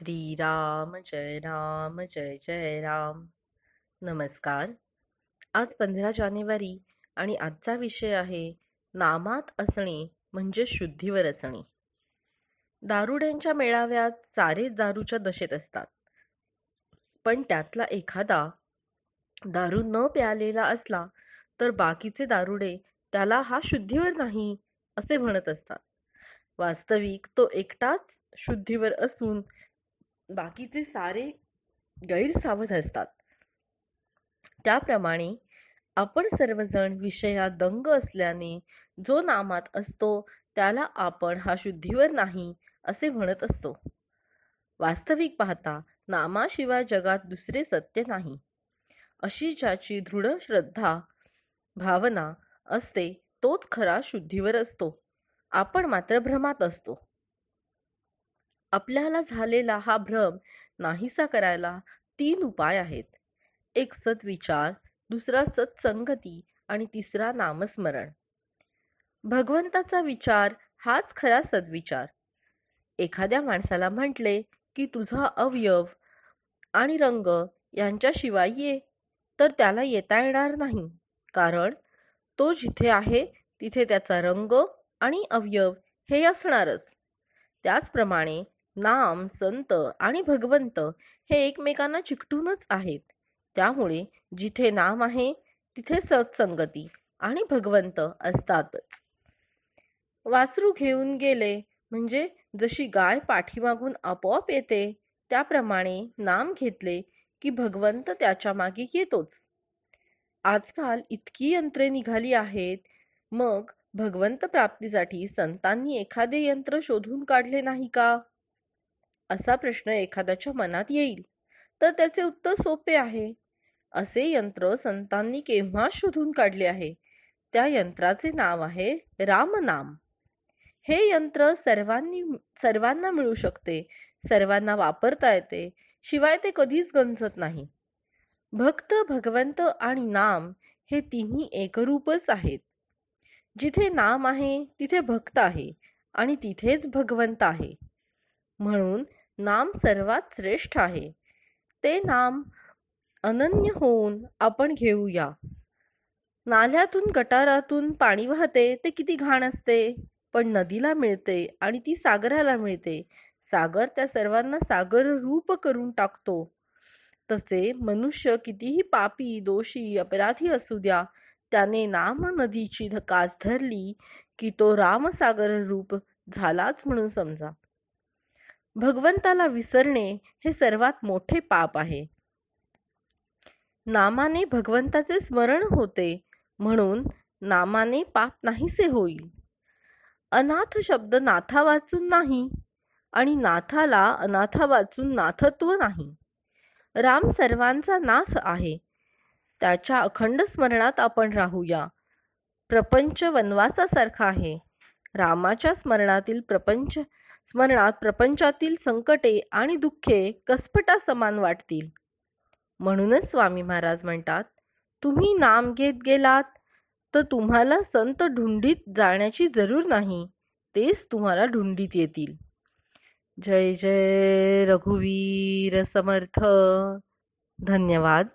श्रीराम जय राम जय जय राम. नमस्कार. आज पंधरा जानेवारी आणि आजचा विषय आहे नामात असणे म्हणजे शुद्धीवर असणे. दारुड्यांच्या मेळाव्यात सारे दारूच्या दशेत असतात. पण त्यातला एखादा दारू न प्यालेला असला तर बाकीचे दारुडे त्याला हा शुद्धीवर नाही असे म्हणत असतात. वास्तविक तो एकटाच शुद्धीवर असून बाकीचे सारे गैरसावध असतात. त्याप्रमाणे आपण सर्वजण विषयात दंग असल्याने जो नामात असतो त्याला आपण हा शुद्धीवर नाही असे म्हणत असतो. वास्तविक पाहता नामाशिवाय जगात दुसरे सत्य नाही. अशी ज्याची दृढ श्रद्धा भावना असते तोच खरा शुद्धीवर असतो. आपण मात्र भ्रमात असतो. आपल्याला झालेला हा भ्रम नाहीसा करायला तीन उपाय आहेत. एक सद्विचार दुसरा सत्संगती आणि तिसरा नामस्मरण. भगवंताचा विचार हाच खरा सद्विचार. एखाद्या माणसाला म्हटले की तुझा अवयव आणि रंग यांच्याशिवाय ये तर त्याला येता येणार नाही. कारण तो जिथे आहे तिथे त्याचा रंग आणि अवयव हे असणारच. त्याचप्रमाणे नाम संत आणि भगवंत हे एकमेकांना चिकटूनच आहेत. त्यामुळे जिथे नाम आहे तिथे सत्संगती आणि भगवंत असतातच. वासरू घेऊन गेले म्हणजे जशी गाय पाठीमागून आपोआप येते त्याप्रमाणे नाम घेतले की भगवंत त्याच्यामागे येतोच. आजकाल इतकी यंत्रे निघाली आहेत मग भगवंत प्राप्तीसाठी संतांनी एखादे यंत्र शोधून काढले नाही का? असा प्रश्न एखाद्याच्या मनात येईल. तर त्याचे उत्तर सोपे आहे. असे यंत्र संतांनी केव्हा शोधून काढले आहे? त्या यंत्राचे नाव आहे रामनाम हे यंत्र सर्वांनी सर्वांना मिळू शकते सर्वांना वापरता येते शिवाय ते कधीच गंजत नाही. भक्त भगवंत आणि नाम हे तिन्ही एकरूपच आहेत. जिथे नाम आहे तिथे भक्त आहे आणि तिथेच भगवंत आहे. म्हणून नाम सर्वात श्रेष्ठ आहे. ते नाम अनन्य होऊन आपण घेऊया. नाल्यातून गटारातून पाणी वाहते ते किती घाण असते. पण नदीला मिळते आणि ती सागराला मिळते. सागर त्या सर्वांना सागर रूप करून टाकतो. तसे मनुष्य कितीही पापी दोषी अपराधी असू द्या त्याने नाम नदीची कास धरली की तो रामसागर रूप झालाच म्हणून समजा. भगवंताला विसरणे हे सर्वात मोठे पाप आहे. नामाने भगवंताचे स्मरण होते म्हणून नामाने पाप नाहीसे होईल. अनाथ शब्द नाथा वाचून नाही आणि नाथाला अनाथा वाचून नाथत्व नाही. राम सर्वांचा नाथ आहे. त्याच्या अखंड स्मरणात आपण राहूया. प्रपंच वनवासासारखा आहे. रामाच्या स्मरणातील प्रपंच स्मरणात प्रपंचातील संकटे आणि दुःखे कसपटा समान वाटतील. म्हणूनच स्वामी महाराज म्हणतात तुम्ही नाम घेत गेलात तर तुम्हाला संत ढुंडीत जाण्याची जरूर नाही तेच तुम्हाला ढुंडीत येतील. जय जय रघुवीर समर्थ. धन्यवाद.